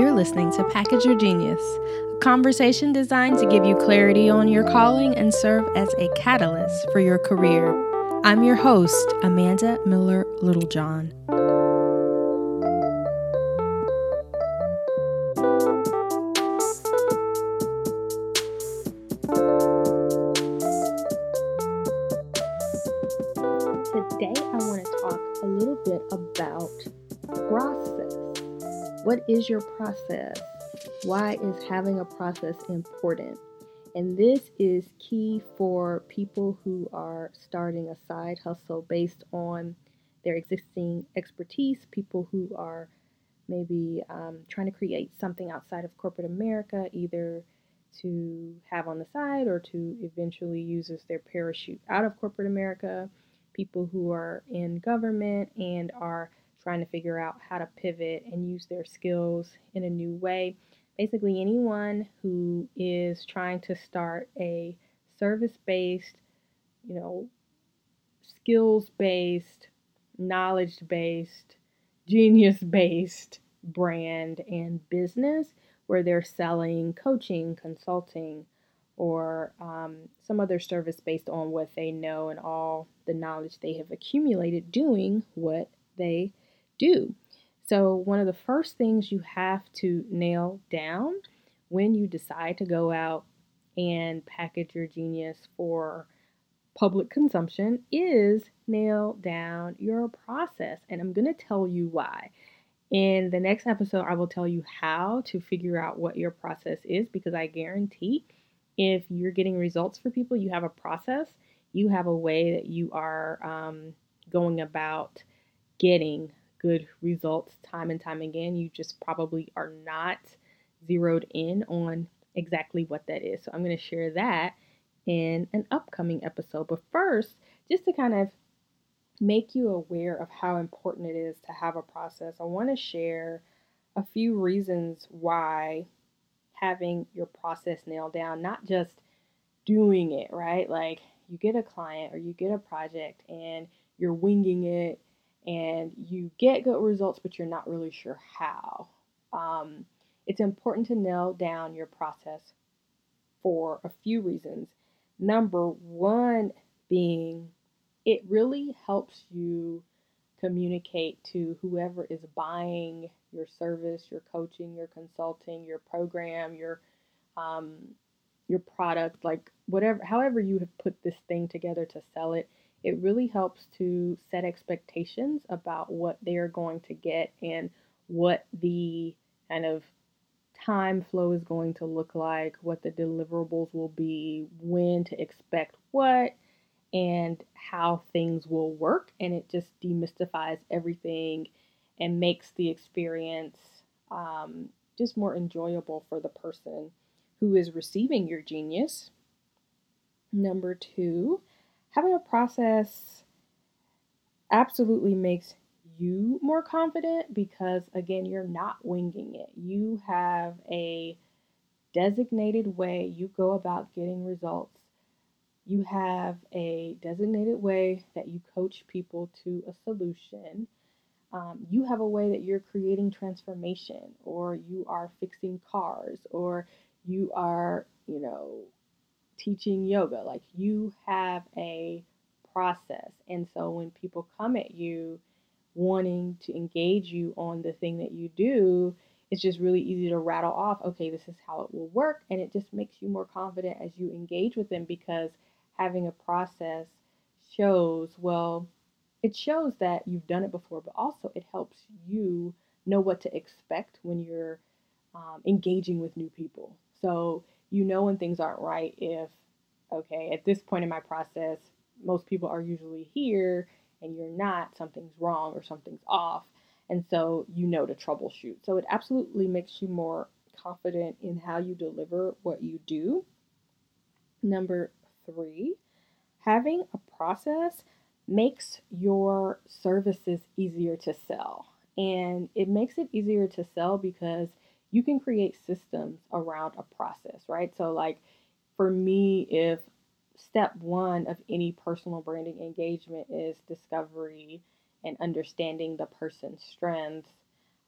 You're listening to Package Your Genius, a conversation designed to give you clarity on your calling and serve as a catalyst for your career. I'm your host, Amanda Miller Littlejohn. Today, I want to talk a little bit about process. What is your process? Why is having a process important? And this is key for people who are starting a side hustle based on their existing expertise, people who are maybe um, trying to create something outside of corporate America, either to have on the side or to eventually use as their parachute out of corporate America people who are in government and are trying to figure out how to pivot and use their skills in a new way. Basically, anyone who is trying to start a service based, you know, skills based, knowledge based, genius based brand and business where they're selling coaching, consulting, or um, some other service based on what they know and all the knowledge they have accumulated doing what they do. So, one of the first things you have to nail down when you decide to go out and package your genius for public consumption is nail down your process. And I'm going to tell you why. In the next episode, I will tell you how to figure out what your process is because I guarantee if you're getting results for people, you have a process, you have a way that you are um, going about getting good results time and time again. You just probably are not zeroed in on exactly what that is. So I'm going to share that in an upcoming episode. But first, just to kind of make you aware of how important it is to have a process, I want to share a few reasons why having your process nailed down, not just doing it, right? Like you get a client or you get a project and you're winging it and you get good results, but you're not really sure how. Um, it's important to nail down your process for a few reasons. Number one being it really helps you communicate to whoever is buying your service, your coaching, your consulting, your program, your um, your product, like whatever, however you have put this thing together to sell it, it really helps to set expectations about what they're going to get and what the kind of time flow is going to look like, what the deliverables will be, when to expect what, and how things will work. And it just demystifies everything and makes the experience um, just more enjoyable for the person who is receiving your genius. Number two, having a process absolutely makes you more confident because, again, you're not winging it. You have a designated way you go about getting results. You have a designated way that you coach people to a solution um, you have a way that you're creating transformation, or you are fixing cars, or you are, you know, teaching yoga. Like you have a process. And so when people come at you wanting to engage you on the thing that you do, it's just really easy to rattle off, okay, this is how it will work. And it just makes you more confident as you engage with them because having a process shows, well, it shows that you've done it before, but also it helps you know what to expect when you're um, engaging with new people. So you know when things aren't right if, okay, at this point in my process, most people are usually here and you're not, something's wrong or something's off. And so you know to troubleshoot. So it absolutely makes you more confident in how you deliver what you do. Number three, having a process makes your services easier to sell. And it makes it easier to sell because you can create systems around a process, right? So, like for me, if step one of any personal branding engagement is discovery and understanding the person's strengths,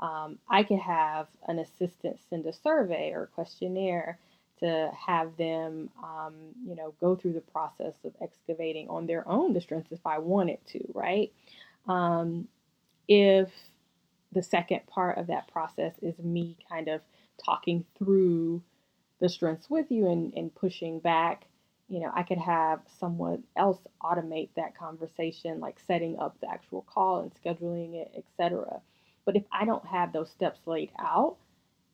Um, I could have an assistant send a survey or questionnaire to have them, um, you know, go through the process of excavating on their own the strengths if I wanted to, right? Um, if the second part of that process is me kind of talking through the strengths with you and, and pushing back, you know, I could have someone else automate that conversation, like setting up the actual call and scheduling it, etc. But if I don't have those steps laid out,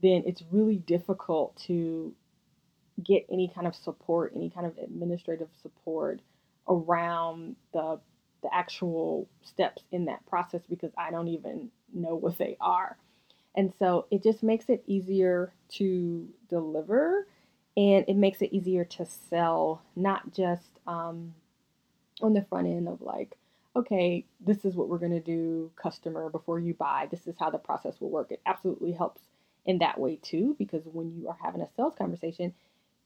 then it's really difficult to get any kind of support, any kind of administrative support around the the actual steps in that process because I don't even know what they are. And so it just makes it easier to deliver and it makes it easier to sell, not just um, on the front end of like, okay, this is what we're going to do, customer, before you buy. This is how the process will work. It absolutely helps in that way too, because when you are having a sales conversation,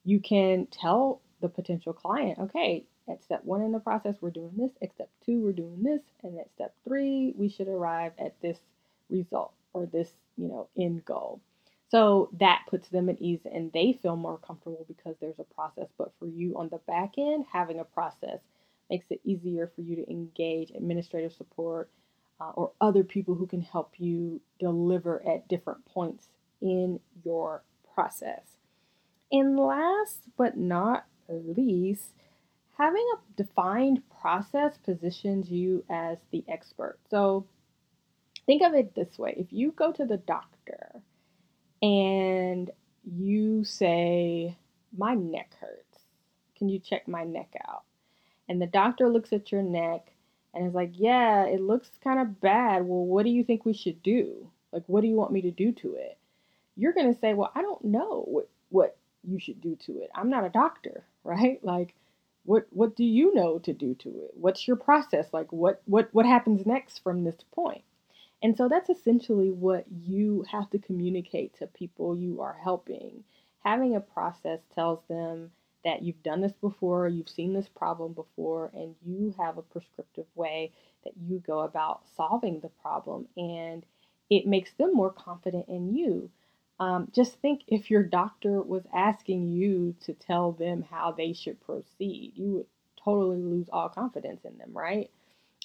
you can tell the potential client, okay, at step one in the process, we're doing this. At step two, we're doing this. And at step three, we should arrive at this result or this, you know, end goal. So that puts them at ease and they feel more comfortable because there's a process. But for you on the back end, having a process makes it easier for you to engage administrative support uh, or other people who can help you deliver at different points in your process. And last but not least, having a defined process positions you as the expert. So think of it this way if you go to the doctor and you say, My neck hurts, can you check my neck out? And the doctor looks at your neck and is like, Yeah, it looks kind of bad. Well, what do you think we should do? Like, what do you want me to do to it? You're going to say, Well, I don't know what, what you should do to it. I'm not a doctor, right? Like what what do you know to do to it? What's your process? Like what what what happens next from this point? And so that's essentially what you have to communicate to people you are helping. Having a process tells them that you've done this before, you've seen this problem before, and you have a prescriptive way that you go about solving the problem. And it makes them more confident in you. Um, just think if your doctor was asking you to tell them how they should proceed, you would totally lose all confidence in them, right?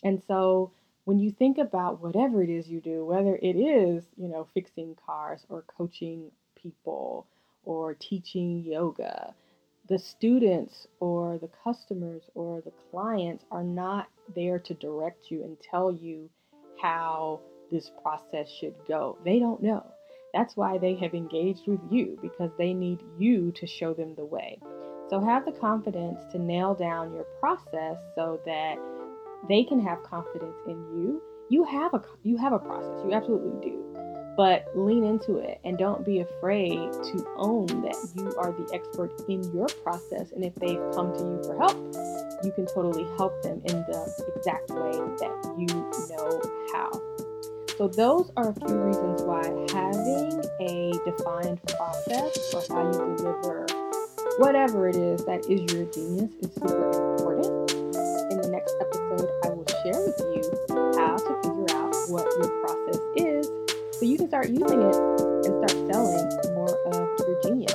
And so when you think about whatever it is you do, whether it is, you know, fixing cars or coaching people or teaching yoga, the students or the customers or the clients are not there to direct you and tell you how this process should go. They don't know. That's why they have engaged with you because they need you to show them the way. So have the confidence to nail down your process so that they can have confidence in you. You have a you have a process. You absolutely do. But lean into it and don't be afraid to own that you are the expert in your process and if they've come to you for help, you can totally help them in the exact way that you know how. So, those are a few reasons why having a defined process for how you deliver whatever it is that is your genius is super important. In the next episode, I will share with you how to figure out what your process is so you can start using it and start selling more of your genius.